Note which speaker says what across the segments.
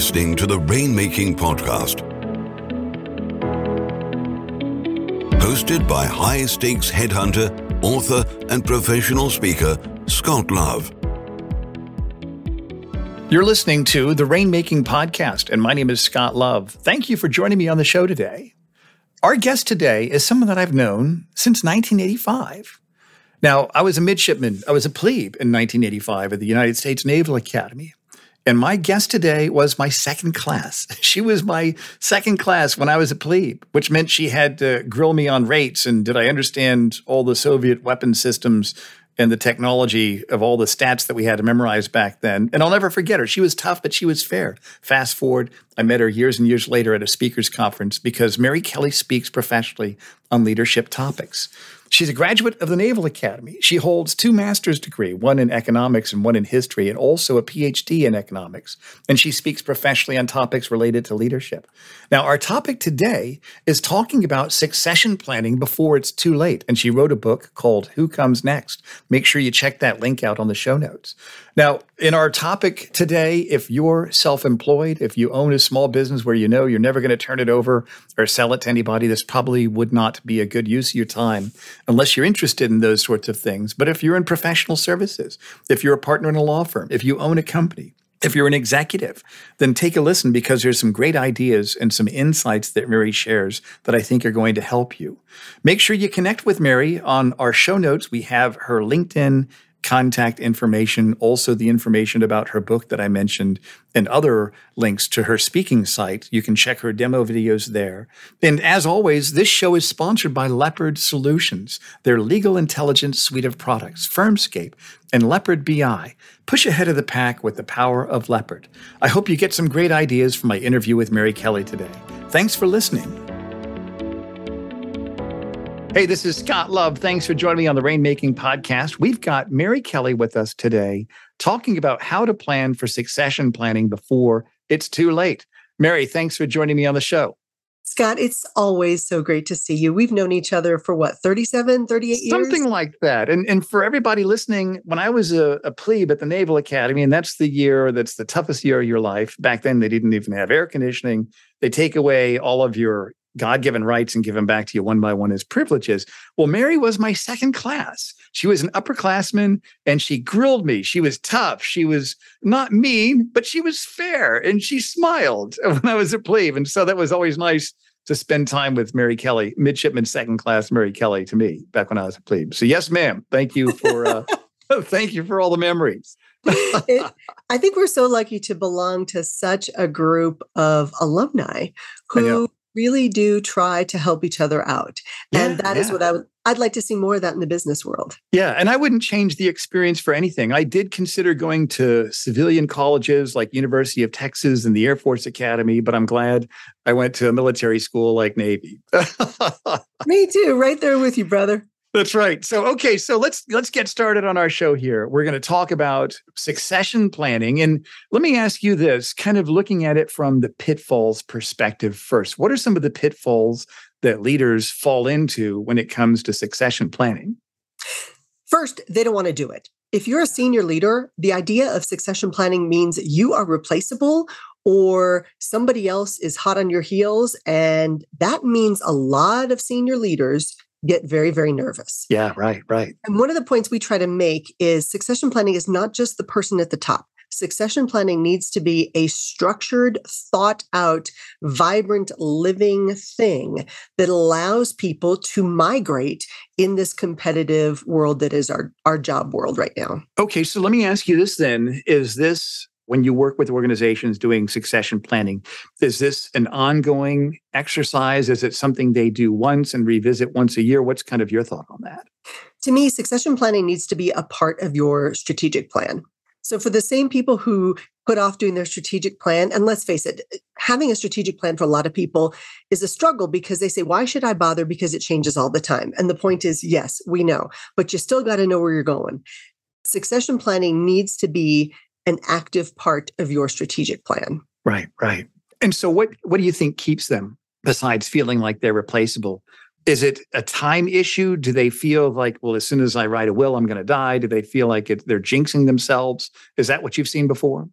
Speaker 1: listening to the Rainmaking Podcast. Hosted by high stakes headhunter, author, and professional speaker, Scott Love.
Speaker 2: You're listening to the Rainmaking Podcast, and my name is Scott Love. Thank you for joining me on the show today. Our guest today is someone that I've known since 1985. Now, I was a midshipman, I was a plebe in 1985 at the United States Naval Academy. And my guest today was my second class. She was my second class when I was a plebe, which meant she had to grill me on rates and did I understand all the Soviet weapon systems and the technology of all the stats that we had to memorize back then. And I'll never forget her. She was tough, but she was fair. Fast forward, I met her years and years later at a speakers conference because Mary Kelly speaks professionally on leadership topics. She's a graduate of the Naval Academy. She holds two master's degrees, one in economics and one in history, and also a PhD in economics. And she speaks professionally on topics related to leadership. Now, our topic today is talking about succession planning before it's too late. And she wrote a book called Who Comes Next. Make sure you check that link out on the show notes. Now, in our topic today, if you're self employed, if you own a small business where you know you're never going to turn it over or sell it to anybody, this probably would not be a good use of your time unless you're interested in those sorts of things. But if you're in professional services, if you're a partner in a law firm, if you own a company, if you're an executive, then take a listen because there's some great ideas and some insights that Mary shares that I think are going to help you. Make sure you connect with Mary on our show notes. We have her LinkedIn contact information, also the information about her book that I mentioned, and other links to her speaking site. You can check her demo videos there. And as always, this show is sponsored by Leopard Solutions, their legal intelligence suite of products, Firmscape, and Leopard BI. Push ahead of the pack with the power of Leopard. I hope you get some great ideas from my interview with Mary Kelly today. Thanks for listening. Hey, this is Scott Love. Thanks for joining me on the Rainmaking Podcast. We've got Mary Kelly with us today talking about how to plan for succession planning before it's too late. Mary, thanks for joining me on the show.
Speaker 3: Scott, it's always so great to see you. We've known each other for what, 37, 38 years?
Speaker 2: Something like that. And, and for everybody listening, when I was a, a plebe at the Naval Academy, and that's the year that's the toughest year of your life, back then they didn't even have air conditioning. They take away all of your God given rights and give them back to you one by one as privileges. Well, Mary was my second class. She was an upperclassman and she grilled me. She was tough. She was not mean, but she was fair and she smiled when I was a plebe. And so that was always nice to spend time with Mary Kelly, midshipman second class Mary Kelly to me back when I was a plebe. So yes, ma'am. Thank you for uh, thank you for all the memories.
Speaker 3: it, I think we're so lucky to belong to such a group of alumni who really do try to help each other out. Yeah, and that yeah. is what I would I'd like to see more of that in the business world.
Speaker 2: Yeah, and I wouldn't change the experience for anything. I did consider going to civilian colleges like University of Texas and the Air Force Academy, but I'm glad I went to a military school like Navy.
Speaker 3: Me too, right there with you, brother.
Speaker 2: That's right. So okay, so let's let's get started on our show here. We're going to talk about succession planning and let me ask you this, kind of looking at it from the pitfalls perspective first. What are some of the pitfalls that leaders fall into when it comes to succession planning?
Speaker 3: First, they don't want to do it. If you're a senior leader, the idea of succession planning means you are replaceable or somebody else is hot on your heels and that means a lot of senior leaders get very, very nervous.
Speaker 2: Yeah, right, right.
Speaker 3: And one of the points we try to make is succession planning is not just the person at the top. Succession planning needs to be a structured, thought out, vibrant, living thing that allows people to migrate in this competitive world that is our, our job world right now.
Speaker 2: Okay, so let me ask you this then. Is this when you work with organizations doing succession planning, is this an ongoing exercise? Is it something they do once and revisit once a year? What's kind of your thought on that?
Speaker 3: To me, succession planning needs to be a part of your strategic plan. So, for the same people who put off doing their strategic plan, and let's face it, having a strategic plan for a lot of people is a struggle because they say, Why should I bother? Because it changes all the time. And the point is, yes, we know, but you still got to know where you're going. Succession planning needs to be an active part of your strategic plan.
Speaker 2: Right, right. And so what what do you think keeps them besides feeling like they're replaceable? Is it a time issue? Do they feel like, well, as soon as I write a will, I'm going to die? Do they feel like it, they're jinxing themselves? Is that what you've seen before?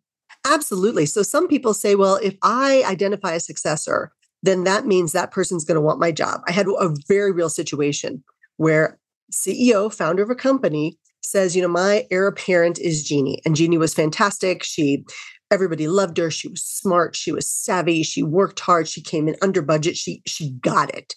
Speaker 3: Absolutely. So some people say, well, if I identify a successor, then that means that person's going to want my job. I had a very real situation where CEO, founder of a company, says, you know, my heir apparent is Jeannie, and Jeannie was fantastic. She everybody loved her. She was smart. She was savvy. She worked hard. She came in under budget. She she got it.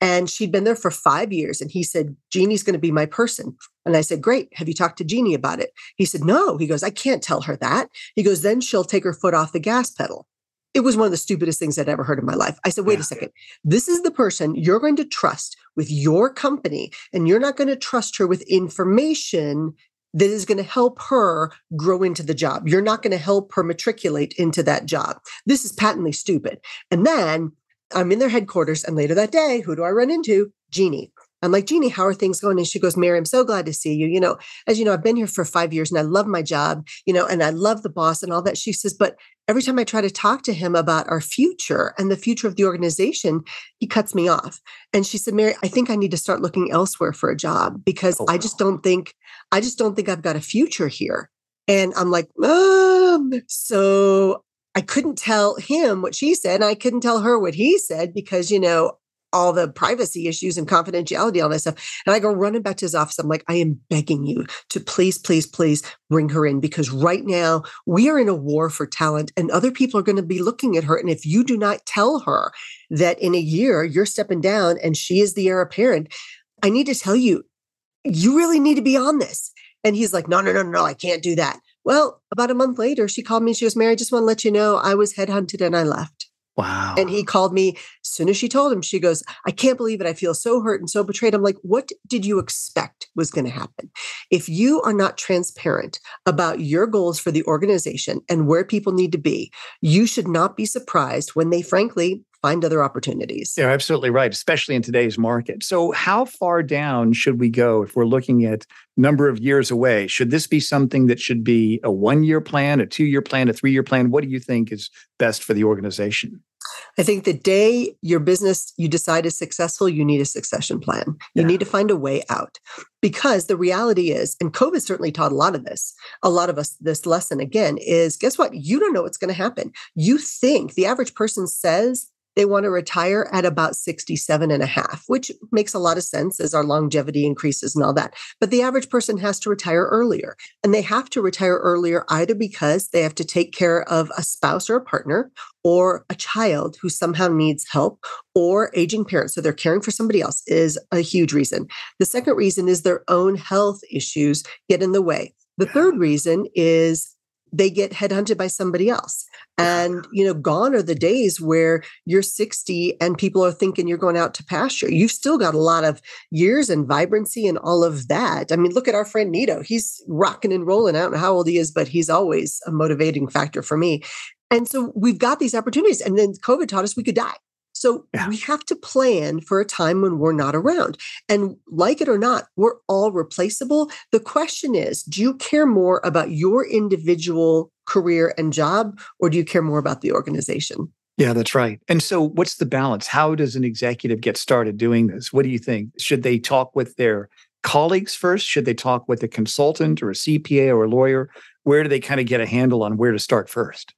Speaker 3: And she'd been there for five years. And he said, Jeannie's going to be my person. And I said, Great. Have you talked to Jeannie about it? He said, No. He goes, I can't tell her that. He goes, Then she'll take her foot off the gas pedal. It was one of the stupidest things I'd ever heard in my life. I said, Wait yeah. a second. This is the person you're going to trust with your company, and you're not going to trust her with information that is going to help her grow into the job. You're not going to help her matriculate into that job. This is patently stupid. And then I'm in their headquarters, and later that day, who do I run into? Jeannie. I'm like, Jeannie, how are things going? And she goes, Mary, I'm so glad to see you. You know, as you know, I've been here for five years and I love my job, you know, and I love the boss and all that. She says, but every time I try to talk to him about our future and the future of the organization, he cuts me off. And she said, Mary, I think I need to start looking elsewhere for a job because oh, I just don't think, I just don't think I've got a future here. And I'm like, um, so I couldn't tell him what she said. And I couldn't tell her what he said because, you know, all the privacy issues and confidentiality, all that stuff. And I go running back to his office. I'm like, I am begging you to please, please, please bring her in because right now we are in a war for talent and other people are going to be looking at her. And if you do not tell her that in a year you're stepping down and she is the heir apparent, I need to tell you, you really need to be on this. And he's like, no, no, no, no, no, I can't do that. Well, about a month later, she called me. She goes, Mary, I just want to let you know I was headhunted and I left.
Speaker 2: Wow.
Speaker 3: And he called me as soon as she told him, she goes, I can't believe it. I feel so hurt and so betrayed. I'm like, what did you expect was going to happen? If you are not transparent about your goals for the organization and where people need to be, you should not be surprised when they frankly find other opportunities.
Speaker 2: You're absolutely right, especially in today's market. So, how far down should we go if we're looking at number of years away? Should this be something that should be a one year plan, a two year plan, a three year plan? What do you think is best for the organization?
Speaker 3: I think the day your business you decide is successful, you need a succession plan. You yeah. need to find a way out. Because the reality is, and COVID certainly taught a lot of this, a lot of us this lesson again is guess what? You don't know what's going to happen. You think the average person says they want to retire at about 67 and a half, which makes a lot of sense as our longevity increases and all that. But the average person has to retire earlier. And they have to retire earlier either because they have to take care of a spouse or a partner or a child who somehow needs help or aging parents. So they're caring for somebody else is a huge reason. The second reason is their own health issues get in the way. The third reason is they get headhunted by somebody else. And, you know, gone are the days where you're 60 and people are thinking you're going out to pasture. You've still got a lot of years and vibrancy and all of that. I mean, look at our friend Nido. He's rocking and rolling. I don't know how old he is, but he's always a motivating factor for me. And so we've got these opportunities. And then COVID taught us we could die. So yeah. we have to plan for a time when we're not around. And like it or not, we're all replaceable. The question is do you care more about your individual career and job, or do you care more about the organization?
Speaker 2: Yeah, that's right. And so, what's the balance? How does an executive get started doing this? What do you think? Should they talk with their colleagues first? Should they talk with a consultant or a CPA or a lawyer? Where do they kind of get a handle on where to start first?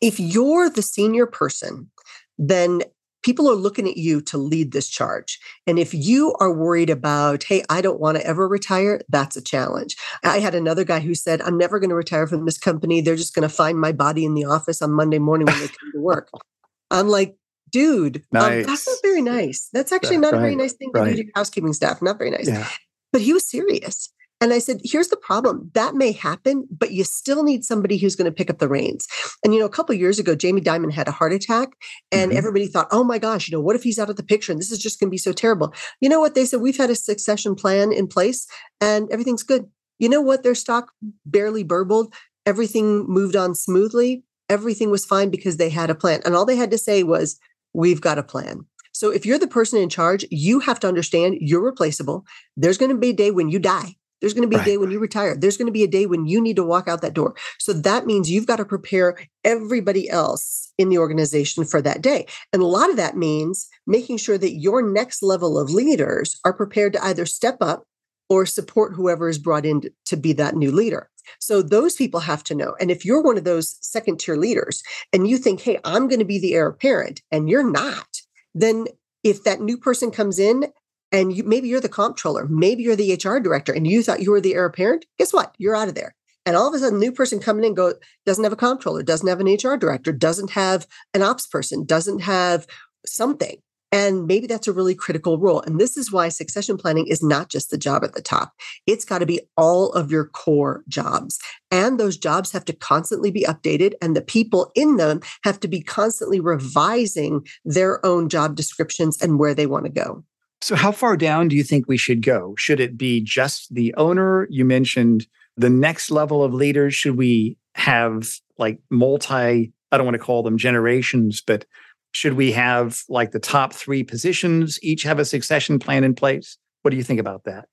Speaker 3: If you're the senior person, then people are looking at you to lead this charge. And if you are worried about, hey, I don't want to ever retire, that's a challenge. I had another guy who said, I'm never going to retire from this company. They're just going to find my body in the office on Monday morning when they come to work. I'm like, dude, nice. um, that's not very nice. That's actually not right, a very nice thing to right. do to your housekeeping staff. Not very nice. Yeah. But he was serious. And I said, here's the problem. That may happen, but you still need somebody who's going to pick up the reins. And, you know, a couple years ago, Jamie Dimon had a heart attack and mm-hmm. everybody thought, oh my gosh, you know, what if he's out of the picture and this is just going to be so terrible? You know what? They said, we've had a succession plan in place and everything's good. You know what? Their stock barely burbled. Everything moved on smoothly. Everything was fine because they had a plan. And all they had to say was, we've got a plan. So if you're the person in charge, you have to understand you're replaceable. There's going to be a day when you die there's going to be right. a day when you retire. There's going to be a day when you need to walk out that door. So that means you've got to prepare everybody else in the organization for that day. And a lot of that means making sure that your next level of leaders are prepared to either step up or support whoever is brought in to be that new leader. So those people have to know. And if you're one of those second tier leaders and you think, hey, I'm going to be the heir apparent, and you're not, then if that new person comes in and you maybe you're the comptroller, maybe you're the HR director, and you thought you were the heir apparent, guess what? You're out of there. And all of a sudden, new person coming in go doesn't have a comptroller, doesn't have an HR director, doesn't have an ops person, doesn't have something. And maybe that's a really critical role. And this is why succession planning is not just the job at the top. It's got to be all of your core jobs. And those jobs have to constantly be updated, and the people in them have to be constantly revising their own job descriptions and where they want to go.
Speaker 2: So, how far down do you think we should go? Should it be just the owner? You mentioned the next level of leaders. Should we have like multi, I don't want to call them generations, but should we have like the top three positions each have a succession plan in place? What do you think about that?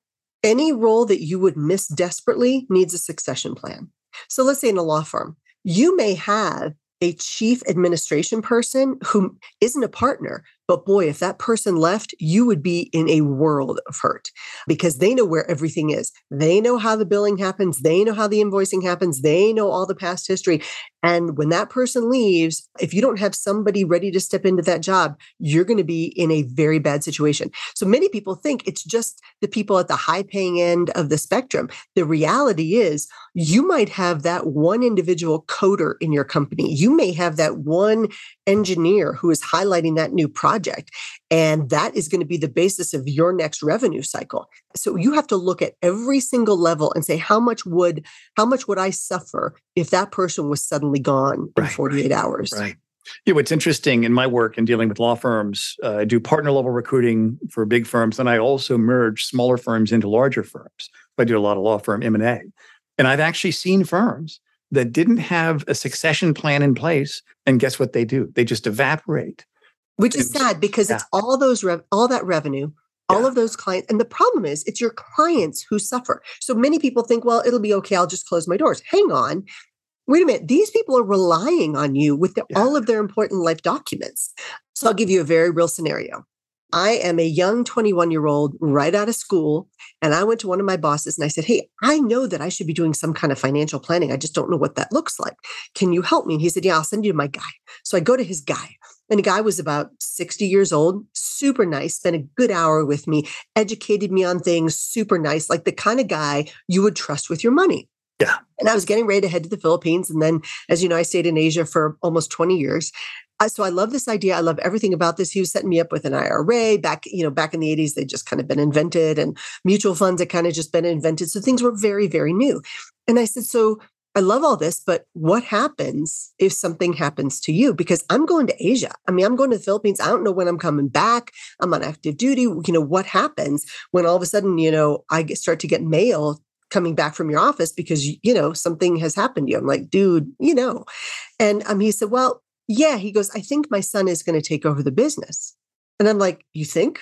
Speaker 3: Any role that you would miss desperately needs a succession plan. So let's say in a law firm, you may have a chief administration person who isn't a partner, but boy, if that person left, you would be in a world of hurt because they know where everything is. They know how the billing happens. They know how the invoicing happens. They know all the past history. And when that person leaves, if you don't have somebody ready to step into that job, you're going to be in a very bad situation. So many people think it's just the people at the high paying end of the spectrum. The reality is, you might have that one individual coder in your company. You may have that one engineer who is highlighting that new project. And that is going to be the basis of your next revenue cycle. So you have to look at every single level and say, how much would, how much would I suffer if that person was suddenly gone in 48
Speaker 2: right,
Speaker 3: hours?
Speaker 2: Right. Yeah, what's interesting in my work in dealing with law firms, uh, I do partner level recruiting for big firms, and I also merge smaller firms into larger firms. I do a lot of law firm M and A, and I've actually seen firms that didn't have a succession plan in place. And guess what they do? They just evaporate.
Speaker 3: Which is sad because yeah. it's all those rev- all that revenue, all yeah. of those clients. And the problem is it's your clients who suffer. So many people think, well, it'll be okay. I'll just close my doors. Hang on. Wait a minute. These people are relying on you with the, yeah. all of their important life documents. So I'll give you a very real scenario. I am a young 21 year old right out of school. And I went to one of my bosses and I said, Hey, I know that I should be doing some kind of financial planning. I just don't know what that looks like. Can you help me? And he said, Yeah, I'll send you to my guy. So I go to his guy. And the guy was about 60 years old, super nice, spent a good hour with me, educated me on things, super nice, like the kind of guy you would trust with your money.
Speaker 2: Yeah.
Speaker 3: And I was getting ready to head to the Philippines. And then, as you know, I stayed in Asia for almost 20 years I, so I love this idea. I love everything about this. He was setting me up with an IRA back, you know, back in the 80s, They'd just kind of been invented and mutual funds had kind of just been invented. So things were very, very new. And I said, so I love all this, but what happens if something happens to you? Because I'm going to Asia. I mean, I'm going to the Philippines. I don't know when I'm coming back. I'm on active duty. You know, what happens when all of a sudden, you know, I start to get mail coming back from your office because, you know, something has happened to you? I'm like, dude, you know. And um, he said, well, yeah, he goes, I think my son is going to take over the business. And I'm like, you think?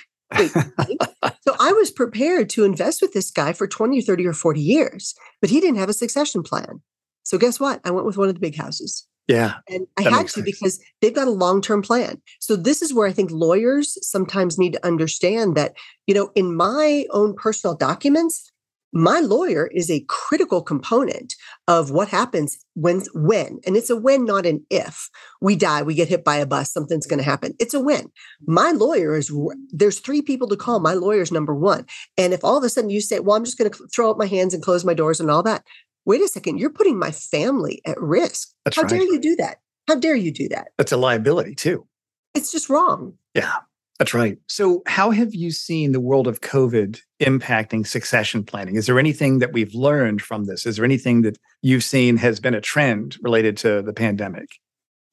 Speaker 3: So I was prepared to invest with this guy for 20 or 30 or 40 years, but he didn't have a succession plan. So guess what? I went with one of the big houses.
Speaker 2: Yeah.
Speaker 3: And I had to sense. because they've got a long term plan. So this is where I think lawyers sometimes need to understand that, you know, in my own personal documents, my lawyer is a critical component of what happens when when and it's a when not an if we die we get hit by a bus something's going to happen it's a when my lawyer is there's three people to call my lawyer's number one and if all of a sudden you say well i'm just going to throw up my hands and close my doors and all that wait a second you're putting my family at risk
Speaker 2: That's
Speaker 3: how
Speaker 2: right.
Speaker 3: dare you do that how dare you do that
Speaker 2: that's a liability too
Speaker 3: it's just wrong
Speaker 2: yeah that's right. So, how have you seen the world of COVID impacting succession planning? Is there anything that we've learned from this? Is there anything that you've seen has been a trend related to the pandemic?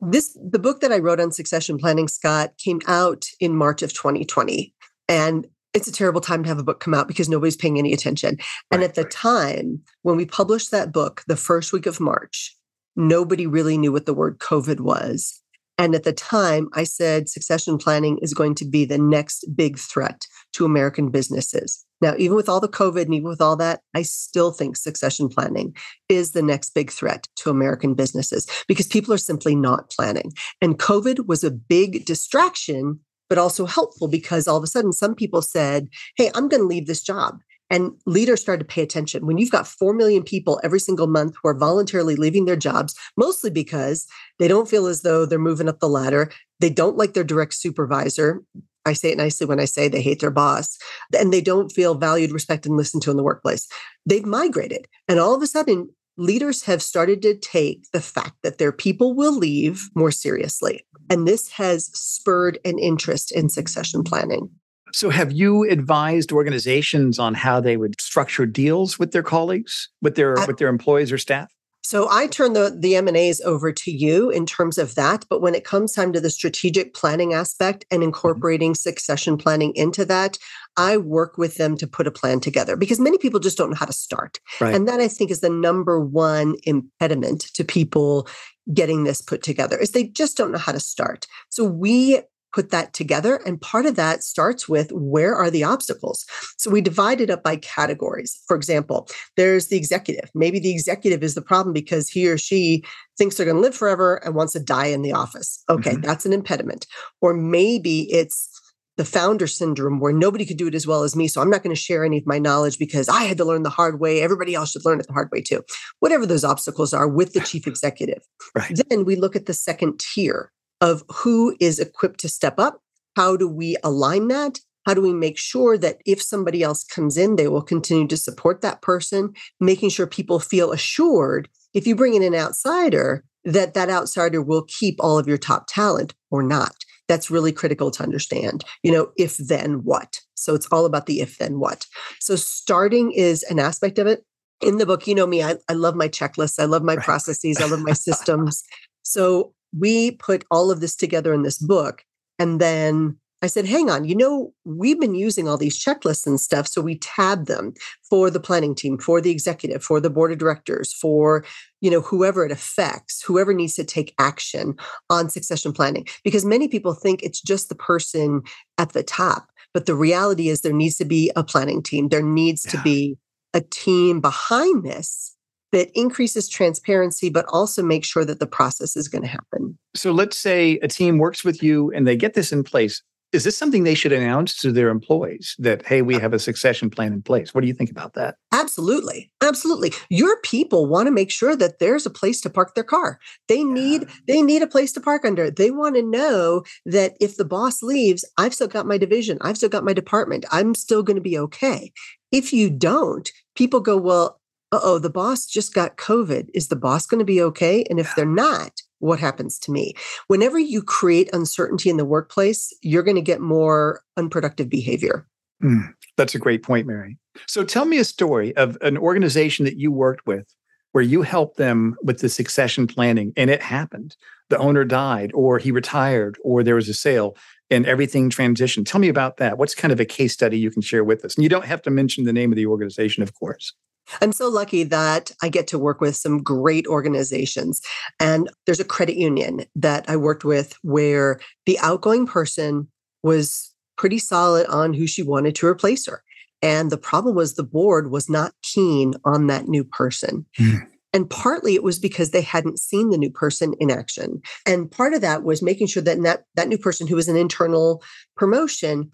Speaker 3: This the book that I wrote on succession planning, Scott, came out in March of 2020. And it's a terrible time to have a book come out because nobody's paying any attention. And at the time when we published that book, the first week of March, nobody really knew what the word COVID was. And at the time, I said succession planning is going to be the next big threat to American businesses. Now, even with all the COVID and even with all that, I still think succession planning is the next big threat to American businesses because people are simply not planning. And COVID was a big distraction, but also helpful because all of a sudden some people said, Hey, I'm going to leave this job. And leaders started to pay attention. When you've got 4 million people every single month who are voluntarily leaving their jobs, mostly because they don't feel as though they're moving up the ladder, they don't like their direct supervisor. I say it nicely when I say they hate their boss and they don't feel valued, respected, and listened to in the workplace. They've migrated. And all of a sudden, leaders have started to take the fact that their people will leave more seriously. And this has spurred an interest in succession planning.
Speaker 2: So, have you advised organizations on how they would structure deals with their colleagues, with their I, with their employees or staff?
Speaker 3: So I turn the the M&As over to you in terms of that, but when it comes time to the strategic planning aspect and mm-hmm. incorporating succession planning into that, I work with them to put a plan together because many people just don't know how to start. Right. And that I think is the number one impediment to people getting this put together is they just don't know how to start. So we put that together. And part of that starts with where are the obstacles? So we divide it up by categories. For example, there's the executive. Maybe the executive is the problem because he or she thinks they're going to live forever and wants to die in the office. Okay, mm-hmm. that's an impediment. Or maybe it's the founder syndrome where nobody could do it as well as me. So I'm not going to share any of my knowledge because I had to learn the hard way. Everybody else should learn it the hard way too. Whatever those obstacles are with the chief executive. Right. Then we look at the second tier of who is equipped to step up. How do we align that? How do we make sure that if somebody else comes in, they will continue to support that person, making sure people feel assured if you bring in an outsider, that that outsider will keep all of your top talent or not. That's really critical to understand. You know, if then what? So it's all about the if then what. So starting is an aspect of it. In the book, you know me, I, I love my checklists, I love my right. processes, I love my systems. So we put all of this together in this book. And then I said, hang on, you know, we've been using all these checklists and stuff. So we tab them for the planning team, for the executive, for the board of directors, for, you know, whoever it affects, whoever needs to take action on succession planning. Because many people think it's just the person at the top. But the reality is there needs to be a planning team. There needs yeah. to be a team behind this that increases transparency, but also makes sure that the process is going to happen.
Speaker 2: So let's say a team works with you and they get this in place. Is this something they should announce to their employees that, hey, we have a succession plan in place? What do you think about that?
Speaker 3: Absolutely. Absolutely. Your people want to make sure that there's a place to park their car. They need yeah. they need a place to park under. They want to know that if the boss leaves, I've still got my division. I've still got my department. I'm still going to be okay. If you don't, people go, well, oh, the boss just got COVID. Is the boss going to be okay? And if they're not, what happens to me? Whenever you create uncertainty in the workplace, you're going to get more unproductive behavior.
Speaker 2: Mm, that's a great point, Mary. So tell me a story of an organization that you worked with where you helped them with the succession planning and it happened. The owner died, or he retired, or there was a sale and everything transitioned. Tell me about that. What's kind of a case study you can share with us? And you don't have to mention the name of the organization, of course.
Speaker 3: I'm so lucky that I get to work with some great organizations. And there's a credit union that I worked with where the outgoing person was pretty solid on who she wanted to replace her. And the problem was the board was not keen on that new person. Mm. And partly it was because they hadn't seen the new person in action. And part of that was making sure that that, that new person who was an internal promotion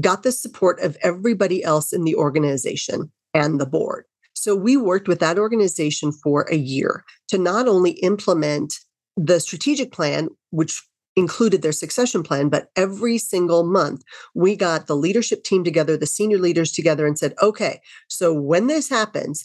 Speaker 3: got the support of everybody else in the organization and the board. So we worked with that organization for a year to not only implement the strategic plan, which included their succession plan, but every single month we got the leadership team together, the senior leaders together, and said, okay, so when this happens,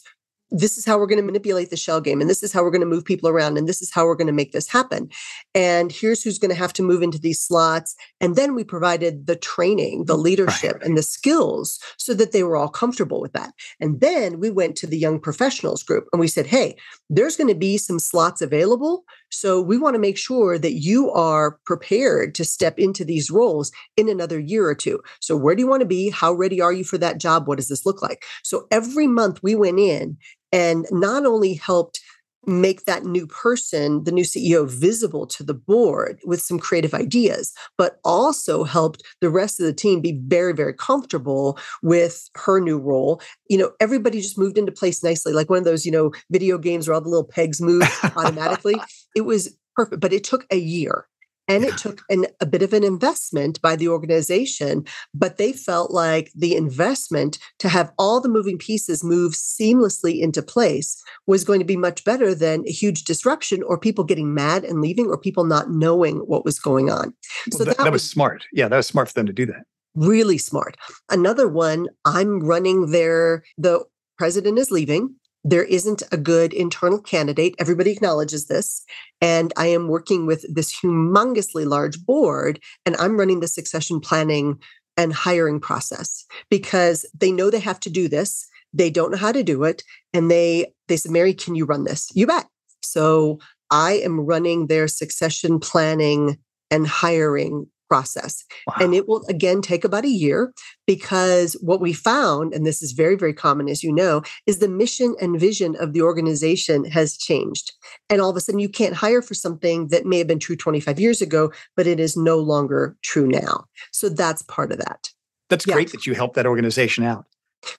Speaker 3: this is how we're going to manipulate the shell game and this is how we're going to move people around and this is how we're going to make this happen and here's who's going to have to move into these slots and then we provided the training the leadership right. and the skills so that they were all comfortable with that and then we went to the young professionals group and we said hey there's going to be some slots available so we want to make sure that you are prepared to step into these roles in another year or two. So where do you want to be? How ready are you for that job? What does this look like? So every month we went in and not only helped make that new person, the new CEO, visible to the board with some creative ideas, but also helped the rest of the team be very, very comfortable with her new role. You know, everybody just moved into place nicely, like one of those, you know, video games where all the little pegs move automatically. it was perfect, but it took a year. And it took an, a bit of an investment by the organization, but they felt like the investment to have all the moving pieces move seamlessly into place was going to be much better than a huge disruption or people getting mad and leaving or people not knowing what was going on.
Speaker 2: So well, that, that, that was, was smart. Yeah, that was smart for them to do that
Speaker 3: really smart. Another one, I'm running their the president is leaving. There isn't a good internal candidate. Everybody acknowledges this. And I am working with this humongously large board, and I'm running the succession planning and hiring process because they know they have to do this. They don't know how to do it. And they they said, Mary, can you run this? You bet. So I am running their succession planning and hiring process. Wow. And it will again take about a year because what we found, and this is very, very common, as you know, is the mission and vision of the organization has changed. And all of a sudden, you can't hire for something that may have been true 25 years ago, but it is no longer true now. So that's part of that.
Speaker 2: That's yeah. great that you helped that organization out.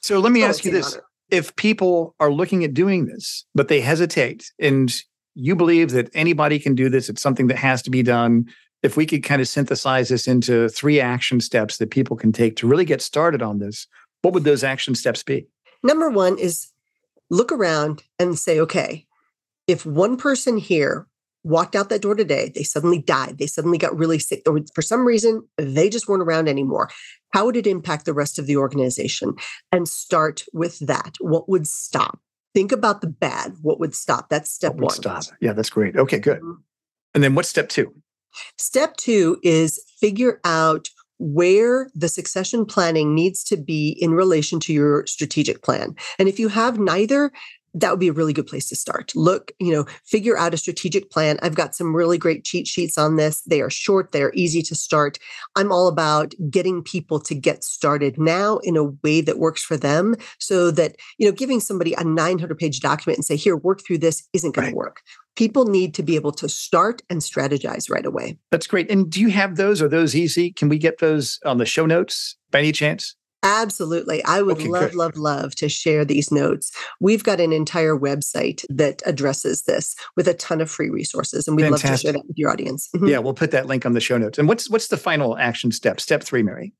Speaker 2: So let me oh, ask you this. Honor. If people are looking at doing this, but they hesitate and you believe that anybody can do this, it's something that has to be done if we could kind of synthesize this into three action steps that people can take to really get started on this, what would those action steps be?
Speaker 3: Number one is look around and say, okay, if one person here walked out that door today, they suddenly died, they suddenly got really sick, or for some reason, they just weren't around anymore. How would it impact the rest of the organization? And start with that. What would stop? Think about the bad. What would stop? That's step one.
Speaker 2: Stop. Yeah, that's great. Okay, good. Mm-hmm. And then what's step two?
Speaker 3: Step two is figure out where the succession planning needs to be in relation to your strategic plan. And if you have neither, that would be a really good place to start. Look, you know, figure out a strategic plan. I've got some really great cheat sheets on this. They are short, they are easy to start. I'm all about getting people to get started now in a way that works for them so that, you know, giving somebody a 900 page document and say, here, work through this isn't going right. to work. People need to be able to start and strategize right away.
Speaker 2: That's great. And do you have those? Are those easy? Can we get those on the show notes by any chance?
Speaker 3: Absolutely. I would okay, love, good. love, love to share these notes. We've got an entire website that addresses this with a ton of free resources, and we'd Fantastic. love to share that with your audience.
Speaker 2: Mm-hmm. Yeah, we'll put that link on the show notes. And what's what's the final action step? Step three, Mary,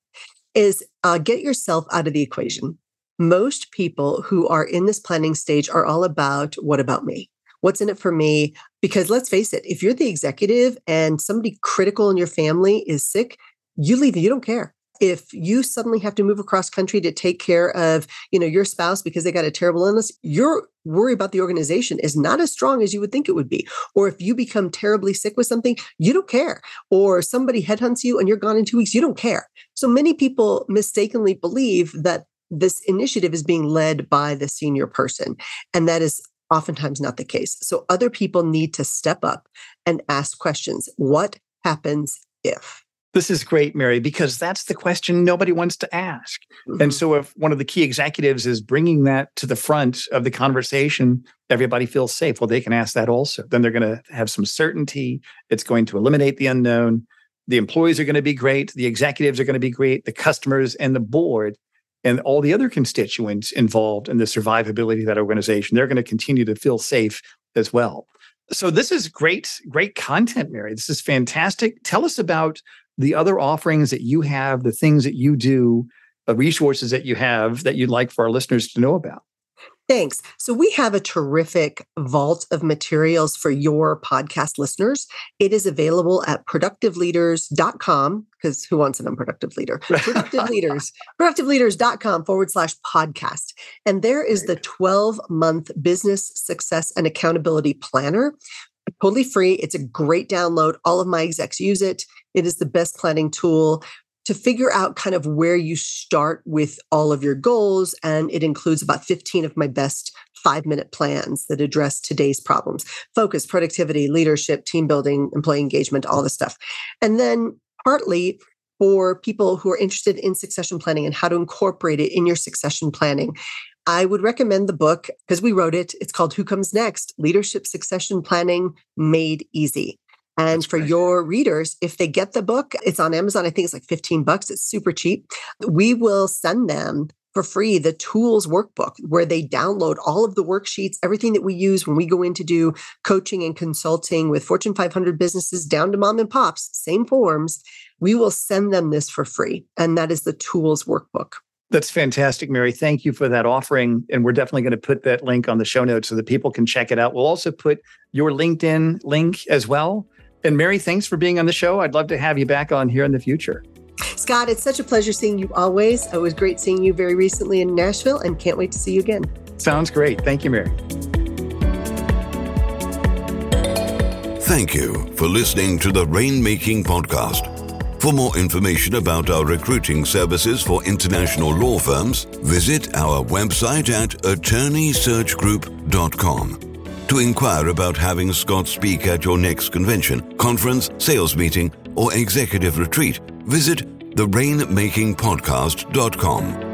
Speaker 3: is uh, get yourself out of the equation. Most people who are in this planning stage are all about what about me? What's in it for me? Because let's face it, if you're the executive and somebody critical in your family is sick, you leave, you don't care. If you suddenly have to move across country to take care of you know your spouse because they got a terrible illness your worry about the organization is not as strong as you would think it would be. Or if you become terribly sick with something you don't care. Or somebody headhunts you and you're gone in two weeks you don't care. So many people mistakenly believe that this initiative is being led by the senior person and that is oftentimes not the case so other people need to step up and ask questions what happens if
Speaker 2: this is great, Mary, because that's the question nobody wants to ask. Mm-hmm. And so, if one of the key executives is bringing that to the front of the conversation, everybody feels safe. Well, they can ask that also. Then they're going to have some certainty. It's going to eliminate the unknown. The employees are going to be great. The executives are going to be great. The customers and the board and all the other constituents involved in the survivability of that organization, they're going to continue to feel safe as well. So this is great, great content, Mary. This is fantastic. Tell us about the other offerings that you have, the things that you do, the resources that you have that you'd like for our listeners to know about.
Speaker 3: Thanks. So, we have a terrific vault of materials for your podcast listeners. It is available at productiveleaders.com because who wants an unproductive leader? Productive leaders, productiveleaders.com forward slash podcast. And there is the 12 month business success and accountability planner. Totally free. It's a great download. All of my execs use it. It is the best planning tool to figure out kind of where you start with all of your goals. And it includes about 15 of my best five minute plans that address today's problems focus, productivity, leadership, team building, employee engagement, all this stuff. And then partly for people who are interested in succession planning and how to incorporate it in your succession planning. I would recommend the book because we wrote it. It's called Who Comes Next Leadership Succession Planning Made Easy. And for your readers, if they get the book, it's on Amazon. I think it's like 15 bucks. It's super cheap. We will send them for free the tools workbook where they download all of the worksheets, everything that we use when we go in to do coaching and consulting with Fortune 500 businesses down to mom and pops, same forms. We will send them this for free. And that is the tools workbook.
Speaker 2: That's fantastic, Mary. Thank you for that offering. And we're definitely going to put that link on the show notes so that people can check it out. We'll also put your LinkedIn link as well. And Mary, thanks for being on the show. I'd love to have you back on here in the future.
Speaker 3: Scott, it's such a pleasure seeing you always. It was great seeing you very recently in Nashville and can't wait to see you again.
Speaker 2: Sounds great. Thank you, Mary.
Speaker 1: Thank you for listening to the Rainmaking Podcast. For more information about our recruiting services for international law firms, visit our website at attorneysearchgroup.com. To inquire about having Scott speak at your next convention, conference, sales meeting, or executive retreat, visit therainmakingpodcast.com.